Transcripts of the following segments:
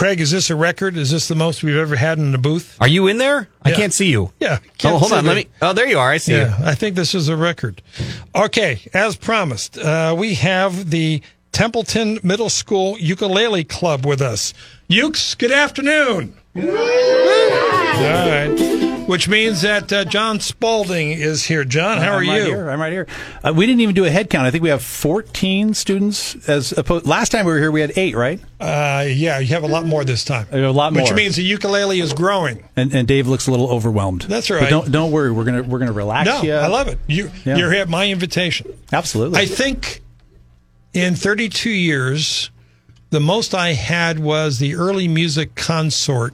Craig, is this a record? Is this the most we've ever had in the booth? Are you in there? I Yeah. can't see you. Yeah. Oh, can't hold on. the- Let me. Oh, there you are. I see Yeah, you. I think this is a record. Okay, as promised, uh, we have the Templeton Middle School Ukulele Club with us. Ukes, good afternoon. All right. Which means that uh, John Spalding is here. John, how are I'm you? Right here. I'm right here. Uh, we didn't even do a head count. I think we have 14 students. As opposed, last time we were here, we had eight, right? Uh, yeah, you have a lot more this time. A lot more, Which means the ukulele is growing. And, and Dave looks a little overwhelmed. That's But right. don't don't worry. We're gonna we're gonna relax No, you. I love it. You, Yeah. You're here at my invitation. Absolutely. I think in 32 years, the most I had was the early music consort,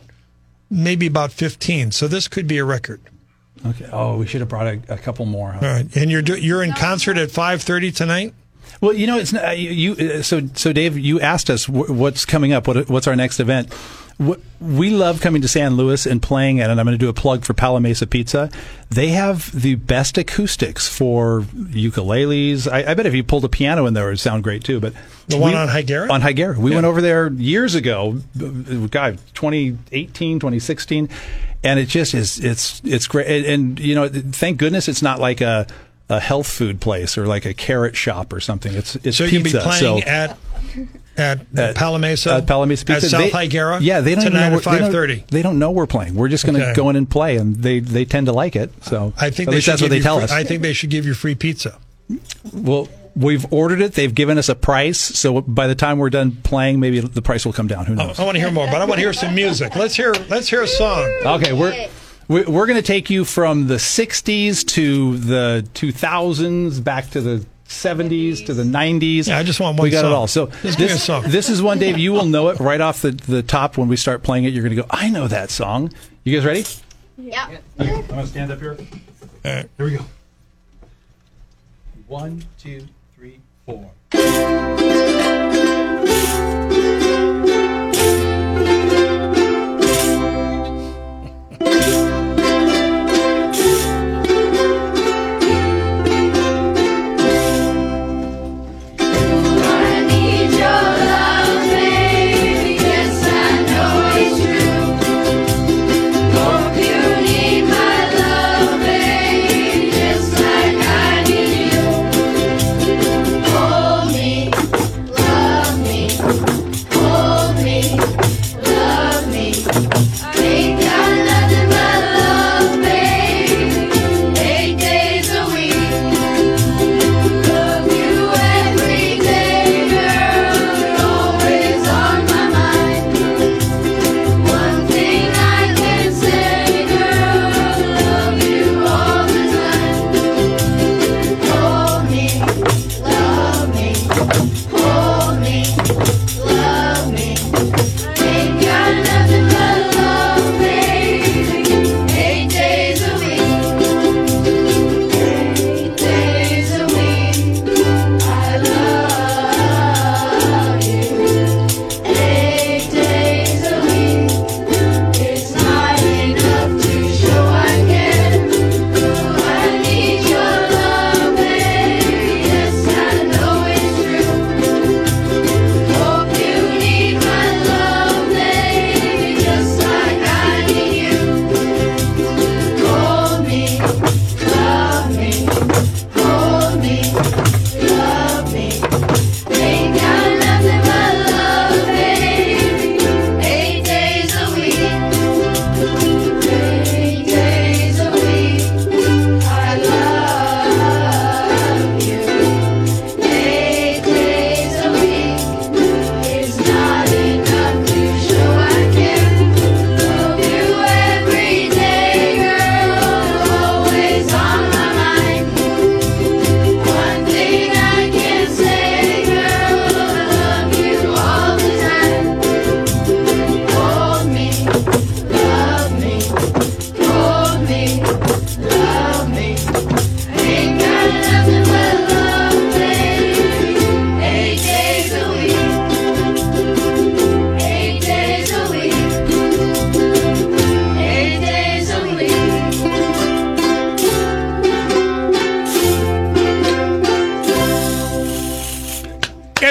maybe about 15. So this could be a record. okay. Oh, we should have brought a, a couple more. huh? All right, and you're do, you're in concert at 5:30 tonight. Well, you know, it's not, uh, you. uh, So, so Dave, you asked us wh- what's coming up. What, what's our next event? We love coming to San Luis and playing at, and I'm going to do a plug for Palamesa Pizza. They have the best acoustics for ukuleles. I, I bet if you pulled a piano in there, it would sound great too. But The one we- on Higuera? on Higuera, we Yeah. went over there years ago, God, 2018, 2016, and it just is. It's it's great, and, and you know, thank goodness it's not like a a health food place or like a carrot shop or something. It's it's So pizza. playing so, at at, At- Palamesa, at Palamesa Pizza at South They- Higuera. Yeah, they don't tonight know at we're- they 5:30. They don't know we're playing. We're just going to Okay. go in and play, and they they tend to like it. So I think at they least should that's what they tell free- us. I think they should give you free pizza. well, we've ordered it. They've given us a price. So by the time we're done playing, maybe the price will come down. Who knows? I want to hear more, but I want to hear some music. Let's hear let's hear a song. Okay, we're we're going to take you from the '60s to the 2000s, back to the '70s to the '90s. Yeah, I just want one We got song. it all. So Just this, song. this is one, Dave. You will know it right off the the top when we start playing it. You're going to go, I know that song. You guys ready? Yep. I'm going to stand up here. All right. Here we go. One, two, three, four.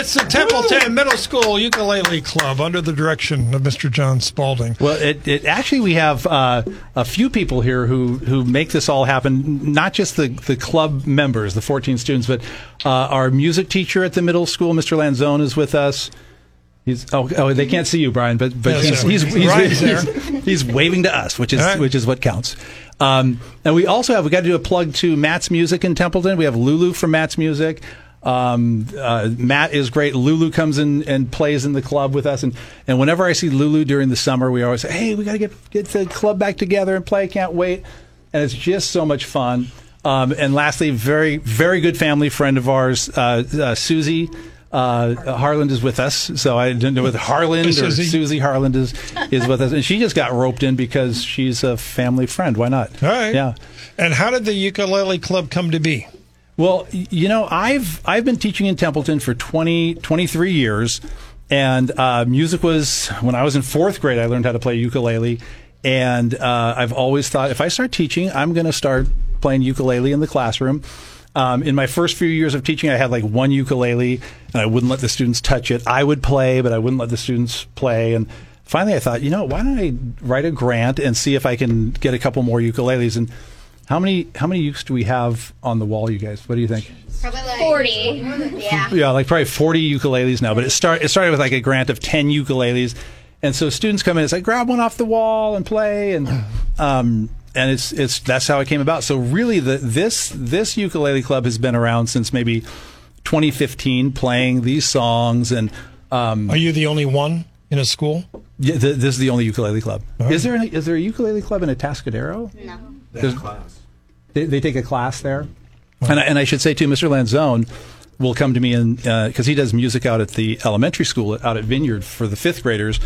It's the Templeton Middle School Ukulele Club under the direction of Mr. John Spalding. Well, it, it actually we have uh, a few people here who who make this all happen. Not just the the club members, the 14 students, but uh, our music teacher at the middle school, Mr. Lanzone, is with us. He's oh, oh they can't see you, Brian, but but he's, he's, he's, he's, he's waving to us, which is right. which is what counts. Um, and we also have we got to do a plug to Matt's Music in Templeton. We have Lulu from Matt's Music. Um, uh, Matt is great. Lulu comes in and plays in the club with us, and, and whenever I see Lulu during the summer, we always say, "Hey, we got to get get the club back together and play." Can't wait, and it's just so much fun. Um, and lastly, very very good family friend of ours, uh, uh, Susie. Uh, Harland is with us, so I didn't know whether Harland or Susie. Susie Harland is is with us, and she just got roped in because she's a family friend. Why not? All right. Yeah. And how did the Ukulele Club come to be? Well, you know, I've I've been teaching in Templeton for 20, 23 years, and uh, music was when I was in fourth grade. I learned how to play ukulele, and uh, I've always thought if I start teaching, I'm going to start playing ukulele in the classroom. Um, in my first few years of teaching, I had like one ukulele, and I wouldn't let the students touch it. I would play, but I wouldn't let the students play. And finally, I thought, you know, why don't I write a grant and see if I can get a couple more ukuleles? And how many how many ukes do we have on the wall, you guys? What do you think? Probably like 40. Yeah. yeah, like probably 40 ukuleles now. But it start it started with like a grant of 10 ukuleles, and so students come in. It's like grab one off the wall and play, and um, and it's it's that's how it came about. So really, the this this ukulele club has been around since maybe 2015, playing these songs, and um, Are you the only one in a school? yeah, th- this is the only ukulele club. Is there any, is there a ukulele club in Atascadero? No. There's- They, they take a class there, and I, and I should say too, Mr. Lanzone will come to me and because he does music out at the elementary school out at Vineyard for the fifth graders,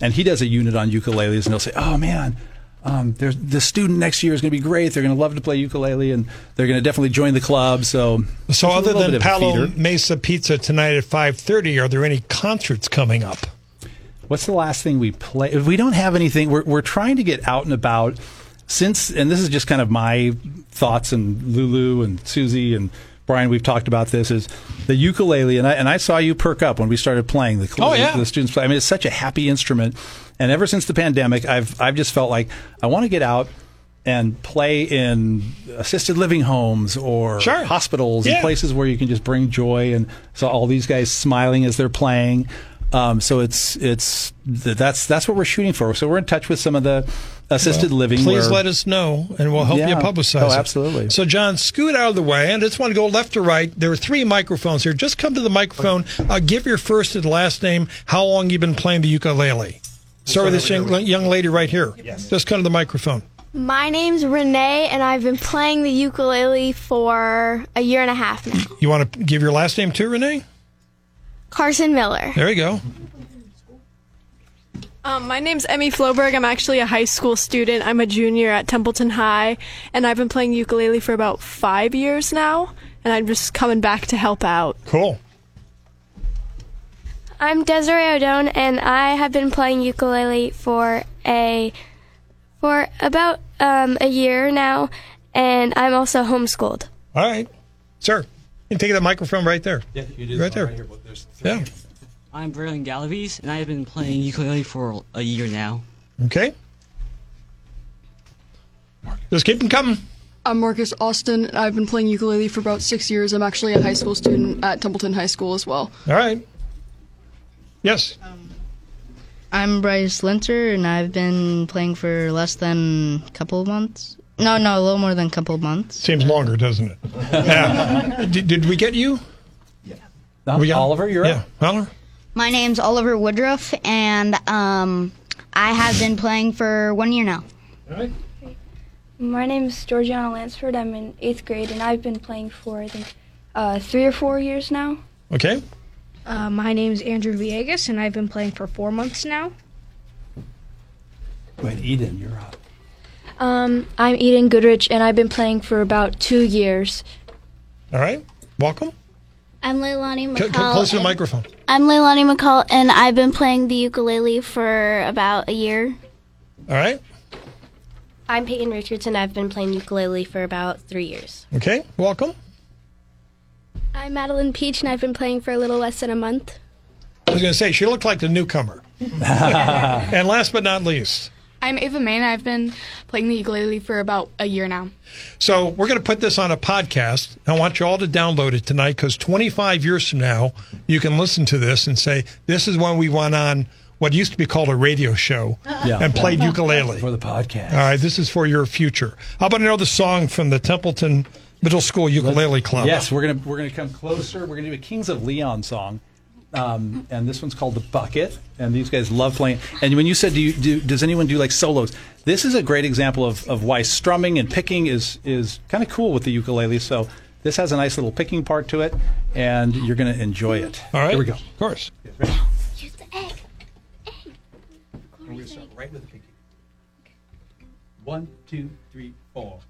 and he does a unit on ukuleles, and he'll say, "Oh man." Um, there's the student next year is going to be great. They're going to love to play ukulele, and they're going to definitely join the club. So, So other than bit of a Palo. Mesa Pizza tonight at 5:30, are there any concerts coming up? What's the last thing we play? If we don't have anything, we're we're trying to get out and about. Since and this is just kind of my thoughts and Lulu and Susie and Brian. We've talked about this is the ukulele, and I and I saw you perk up when we started playing the Oh, yeah. the students play. I mean, it's such a happy instrument, and ever since the pandemic, I've I've just felt like I want to get out and play in assisted living homes or Sure. hospitals Yeah. and places where you can just bring joy and so all these guys smiling as they're playing um, so it's it's that's that's what we're shooting for so we're in touch with some of the assisted living Please where- let us know, and we'll help you publicize Oh, it. absolutely. So, John, scoot out of the way, and I just want to go left to right. There are three microphones here. Just come to the microphone. Uh, give your first and last name. How long you been playing the ukulele? Start with this young, young lady right here. Yes. Just come to the microphone. My name's Renee, and I've been playing the ukulele for a year and a half now. You want to give your last name too, Renee? Carson Miller. There you go. Um, my name's Emmy Floberg. I'm actually a high school student. I'm a junior at Templeton High, and I've been playing ukulele for about five years now. And I'm just coming back to help out. Cool. I'm Desiree Odone, and I have been playing ukulele for a for about um, a year now, and I'm also homeschooled. All right, sir. You can take that microphone right there. Yeah, you do Right there. Yeah. I'm Verlin Galavies, and I have been playing ukulele for a year now. Okay. Just keep them coming. I'm Marcus Austin. I've been playing ukulele for about six years. I'm actually a high school student at Templeton High School as well. All right. Yes. Um, I'm Bryce Linter, and I've been playing for less than a couple of months. No, no, a little more than a couple of months. Seems longer, doesn't it? Yeah. did, did we get you? Uh, We got- Oliver you're Yeah. up Oliver? My name's Oliver Woodruff, and um, I have been playing for one year now. All right. My name's Georgiana Lansford. I'm in eighth grade, and I've been playing for I think uh, three or four years now. Okay. Uh, my name's Andrew Villegas, and I've been playing for four months now. Wait, Eden you're up Um, I'm Eden Goodrich, and I've been playing for about two years. All right. Welcome. I'm Leilani C- McCall. c- close to the microphone. I'm Leilani McCall, and I've been playing the ukulele for about a year. All right. I'm Peyton Richardson. And I've been playing ukulele for about three years. Okay. Welcome. I'm Madeline Peach, and I've been playing for a little less than a month. I was going to say she looked like the newcomer. and last but not least, I'm Ava May, and I've been playing the ukulele for about a year now. So we're going to put this on a podcast. I want you all to download it tonight because 25 years from now, you can listen to this and say, this is when we went on what used to be called a radio show Yeah. and played ukulele. for the podcast. All right, this is for your future. How about another song from the Templeton Middle School Ukulele Club? Yes, we're gonna we're gonna come closer. We're gonna do a Kings of Leon song, um, and this one's called the Bucket. And these guys love playing. And when you said, do you do? Does anyone do like solos? This is a great example of, of why strumming and picking is is kind of cool with the ukulele. So this has a nice little picking part to it, and you're gonna enjoy it. All right. here we go. Of course. We're gonna start right with the picking. One, two, three, four.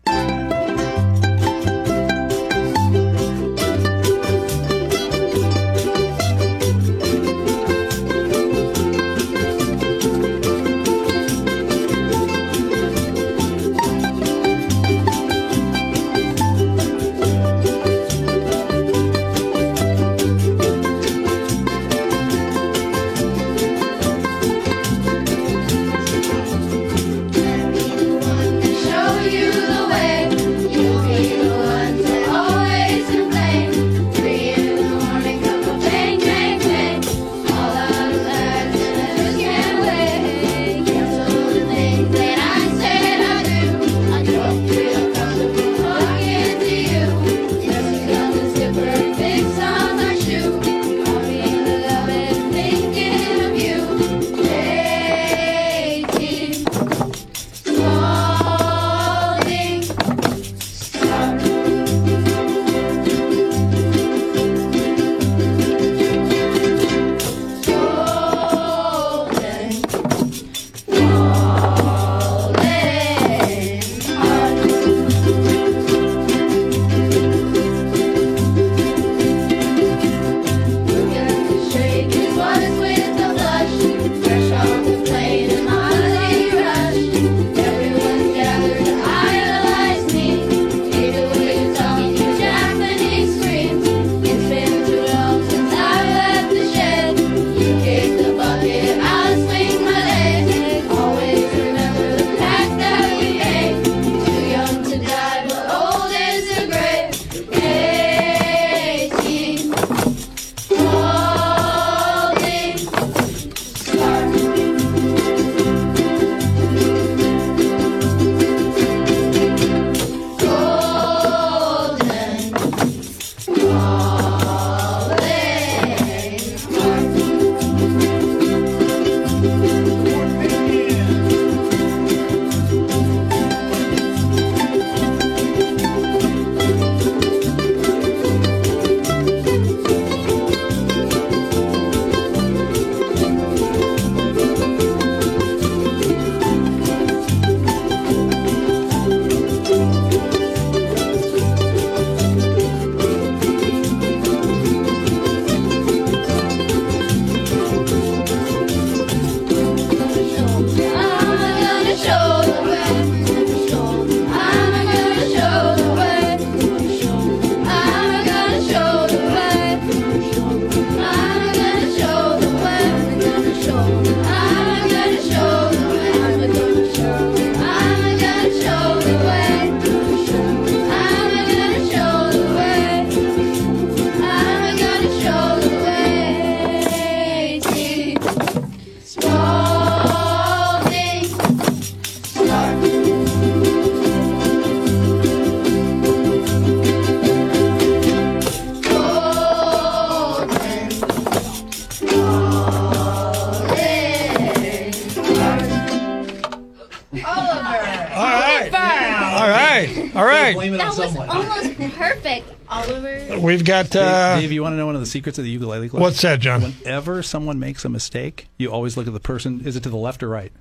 We've got. Dave, Uh, Dave, you want to know one of the secrets of the ukulele club? What's that, John? Whenever someone makes a mistake, you always look at the person. Is it to the left or right?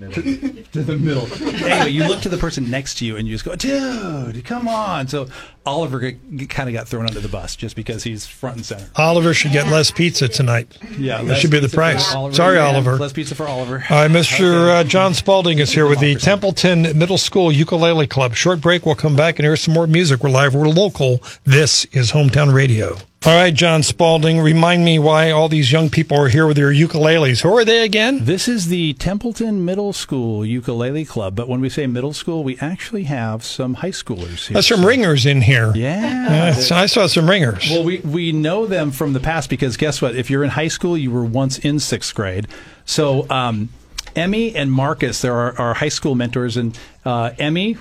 to the middle. Anyway, you look to the person next to you and you just go, dude, come on. So Oliver kind of got thrown under the bus just because he's front and center. Oliver should get less pizza tonight. Yeah, that should be the price. Oliver. Sorry, Yeah, Oliver. Less pizza for Oliver. All right, Mr. Uh, John Spalding is here with the Templeton Middle School Ukulele Club. Short break. We'll come back and hear some more music. We're live. We're local. This is Hometown Radio. All right, John Spalding, remind me why all these young people are here with their ukuleles. Who are they again? This is the Templeton Middle School Ukulele Club, but when we say middle school, we actually have some high schoolers here. There's some ringers in here. Yeah. Uh, I saw some ringers. Well, we, we know them from the past because guess what? If you're in high school, you were once in sixth grade. So, um, Emmy and Marcus, there are our high school mentors, and uh, Emmy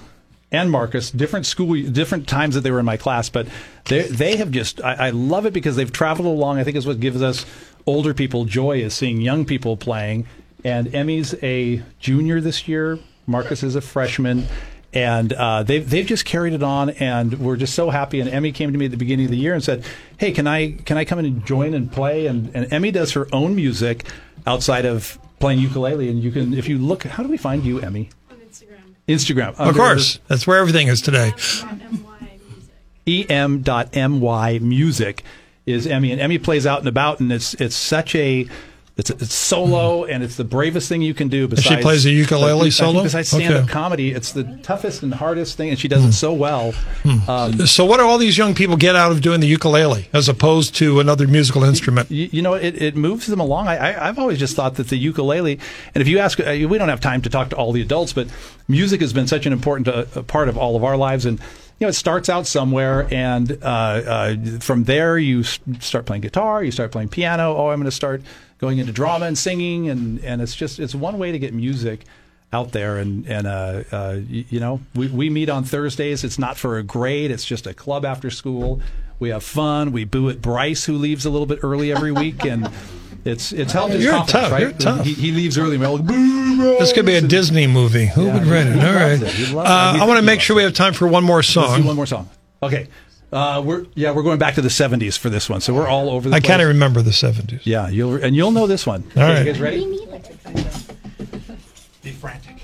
and Marcus, different school, different times that they were in my class, but they they have just I, I love it because they've traveled along. I think is what gives us older people joy is seeing young people playing. And Emmy's a junior this year. Marcus is a freshman. And uh, they've they've just carried it on, and we're just so happy. And Emmy came to me at the beginning of the year and said, "Hey, can I can I come in and join and play?" And and Emmy does her own music outside of playing ukulele. And you can, if you look, how do we find you, Emmy? Instagram. Of course. That's where everything is today. em.my music is Emmy, and Emmy plays out and about, and it's it's such a it's, it's solo, and it's the bravest thing you can do. Besides, she plays a ukulele think solo? Besides stand up Okay. comedy, it's the toughest and hardest thing, and she does it so well. Um, So, what do all these young people get out of doing the ukulele as opposed to another musical instrument? you, you know, it, it moves them along. I, I, I've always just thought that the ukulele, and if you ask, uh, we don't have time to talk to all the adults, but music has been such an important uh, part of all of our lives. And, you know, it starts out somewhere, and uh, uh, from there you start playing guitar, you start playing piano. Oh, I'm going to start going into drama and singing, and, and it's just it's one way to get music out there. And and uh, uh, you, you know we, we meet on Thursdays. It's not for a grade. It's just a club after school. We have fun. We boo at Bryce who leaves a little bit early every week. And it's it's helped his You're confidence, tough, right? You're tough. He, he leaves early. And we're like, This could be a Disney movie. Who Yeah, would write it? All right. it. Uh, I want to make sure we have time for one more song. one more song. Okay uh, we're yeah we're going back to the 70s for this one so we're all over the I place. kind of remember the 70s. yeah you'll and you'll know this one All okay, right. you guys ready be frantic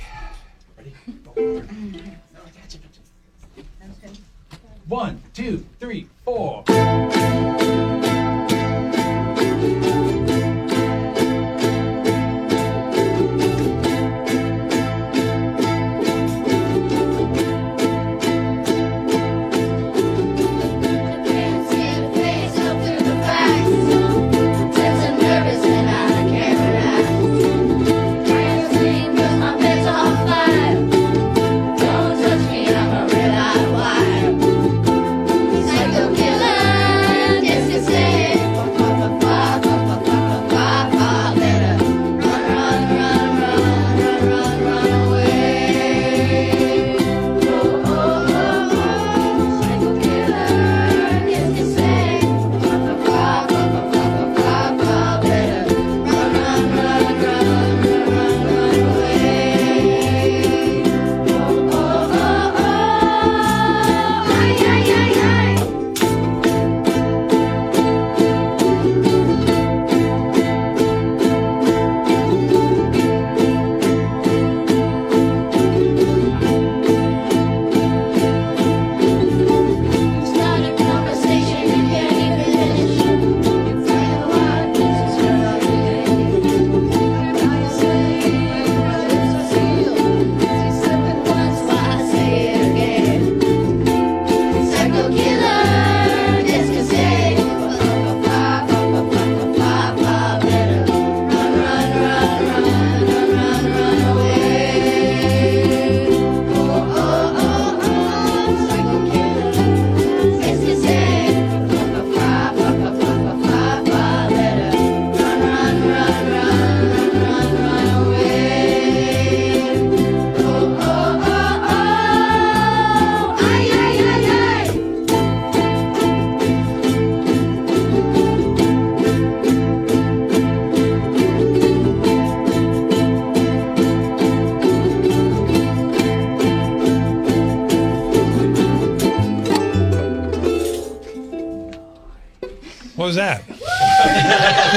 One, two, three, four.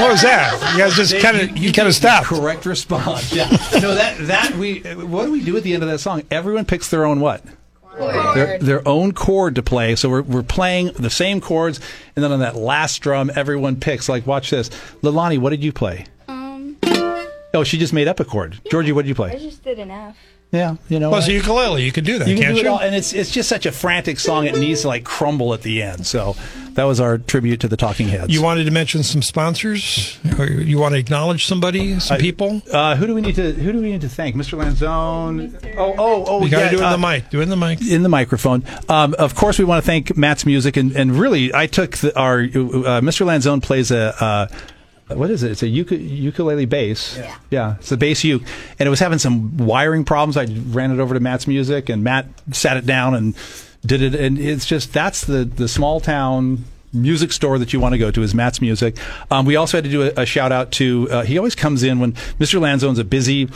What was that? You guys just kind of you kind of stopped. Correct response. Yeah. no, that that we. What do we do at the end of that song? Everyone picks their own what? Their, their own chord to play. So we're, we're playing the same chords, and then on that last drum, everyone picks. Like, watch this. Leilani, what did you play? Oh, she just made up a chord. Georgie, what did you play? I just did an F. Yeah, you know. Well, it's I- a ukulele. You can do that, you can can't do it you? all, and it's it's just such a frantic song. It needs to like crumble at the end. So that was our tribute to the Talking Heads. You wanted to mention some sponsors, or you want to acknowledge somebody, some I- people? Uh, who do we need to Who do we need to thank? Mr. Lanzone. Oh, oh, oh. You got to yeah, do it in uh, the mic. Do it in the mic. in the microphone. Um, of course, we want to thank Matt's Music, and, and really, I took the, our uh, Mr. Lanzone plays a. What is it? It's a uku- ukulele bass. Yeah. yeah, it's a bass uke, and it was having some wiring problems. I ran it over to Matt's Music, and Matt sat it down and did it. And it's just that's the the small town music store that you want to go to is Matt's Music. Um, we also had to do a, a shout out to. Uh, he always comes in when Mr. Lanzone's a busy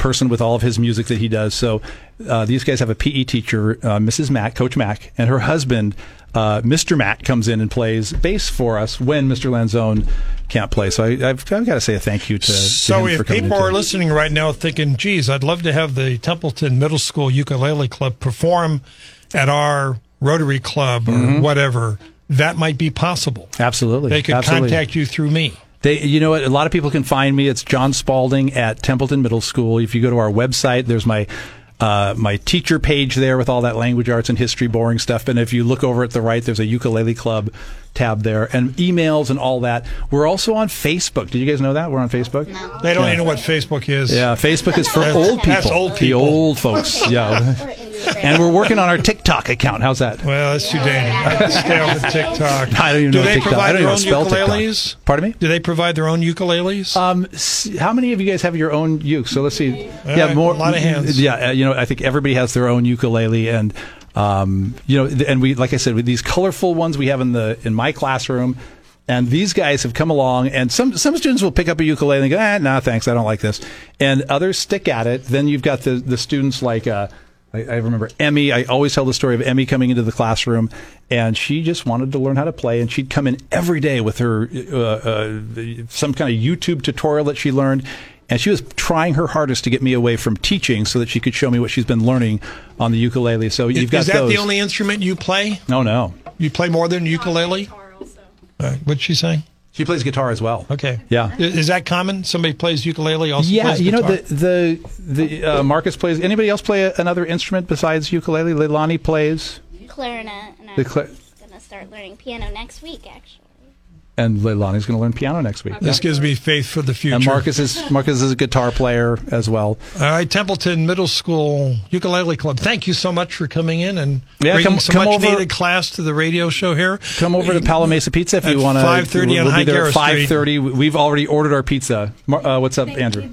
person with all of his music that he does. So uh, these guys have a PE teacher, uh, Mrs. Mack, Coach Mack, and her husband, uh, Mr. Mack, comes in and plays bass for us when Mr. Lanzone can't play. So I, I've, I've got to say a thank you to, to So for if people are listening right now thinking, geez, I'd love to have the Templeton Middle School Ukulele Club perform at our Rotary Club or Mhm. whatever, that might be possible. Absolutely. They could Absolutely. contact you through me. They, you know what? A lot of people can find me. It's John Spalding at Templeton Middle School. If you go to our website, there's my uh, my teacher page there with all that language arts and history boring stuff. And if you look over at the right, there's a ukulele club tab there and emails and all that. We're also on Facebook. Did you guys know that we're on Facebook? They don't Yeah. even know what Facebook is. Yeah, Facebook is for old people. that's old The people. old folks. Yeah. and we're working on our TikTok account. How's that? Well, that's too dangerous. Stay off of TikTok. I don't even Do know they TikTok. I provide don't their even own spell TikTok. ukuleles? Pardon me? Do they provide their own ukuleles? Um, s- how many of you guys have your own uke? So let's see. Yeah, right, more. a lot of hands. Yeah, uh, you know, I think everybody has their own ukulele, and um, you know, th- and we, like I said, with these colorful ones we have in the in my classroom. And these guys have come along, and some some students will pick up a ukulele and go, "Ah, no, thanks, I don't like this," and others stick at it. Then you've got the the students like uh, I, I remember Emmy. I always tell the story of Emmy coming into the classroom, and she just wanted to learn how to play, and she'd come in every day with her uh, uh, some kind of YouTube tutorial that she learned. And she was trying her hardest to get me away from teaching so that she could show me what she's been learning on the ukulele. So you've got is that those. the only instrument you play? no, no. You play more than ukulele? Uh, what's she saying? She plays guitar as well. Okay. Yeah. Is that common? Somebody plays ukulele, also yeah, plays you know the the the uh, Marcus plays. Anybody else play a, another instrument besides ukulele? Leilani plays, Clarinet, and The I'm cla- gonna start learning piano next week. Actually, and Leilani's going to learn piano next week. This gives me faith for the future. And Marcus is Marcus is a guitar player as well. All right, Templeton Middle School Ukulele Club. Thank you so much for coming in and Yeah, bringing come- some come much over- needed class to the radio show here. Come over to Palo Mesa Pizza if At you want to. 5:30 on we'll High be there Garrow at Street. five thirty. We've already ordered our pizza. Mar- Uh, what's up, Andrew?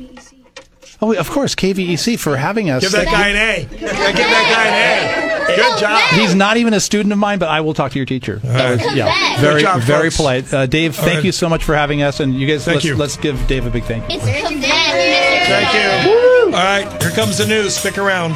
Oh, of course, KVEC for having us. Give that guy an A. Give that guy an A. Good job. He's not even a student of mine, but I will talk to your teacher. That was- yeah, Good very, job, very folks. polite. Uh, Dave, thank right. you so much for having us, and you guys. Thank let's, you. let's give Dave a big thank you. Thank you. All right, here comes the news. Stick around.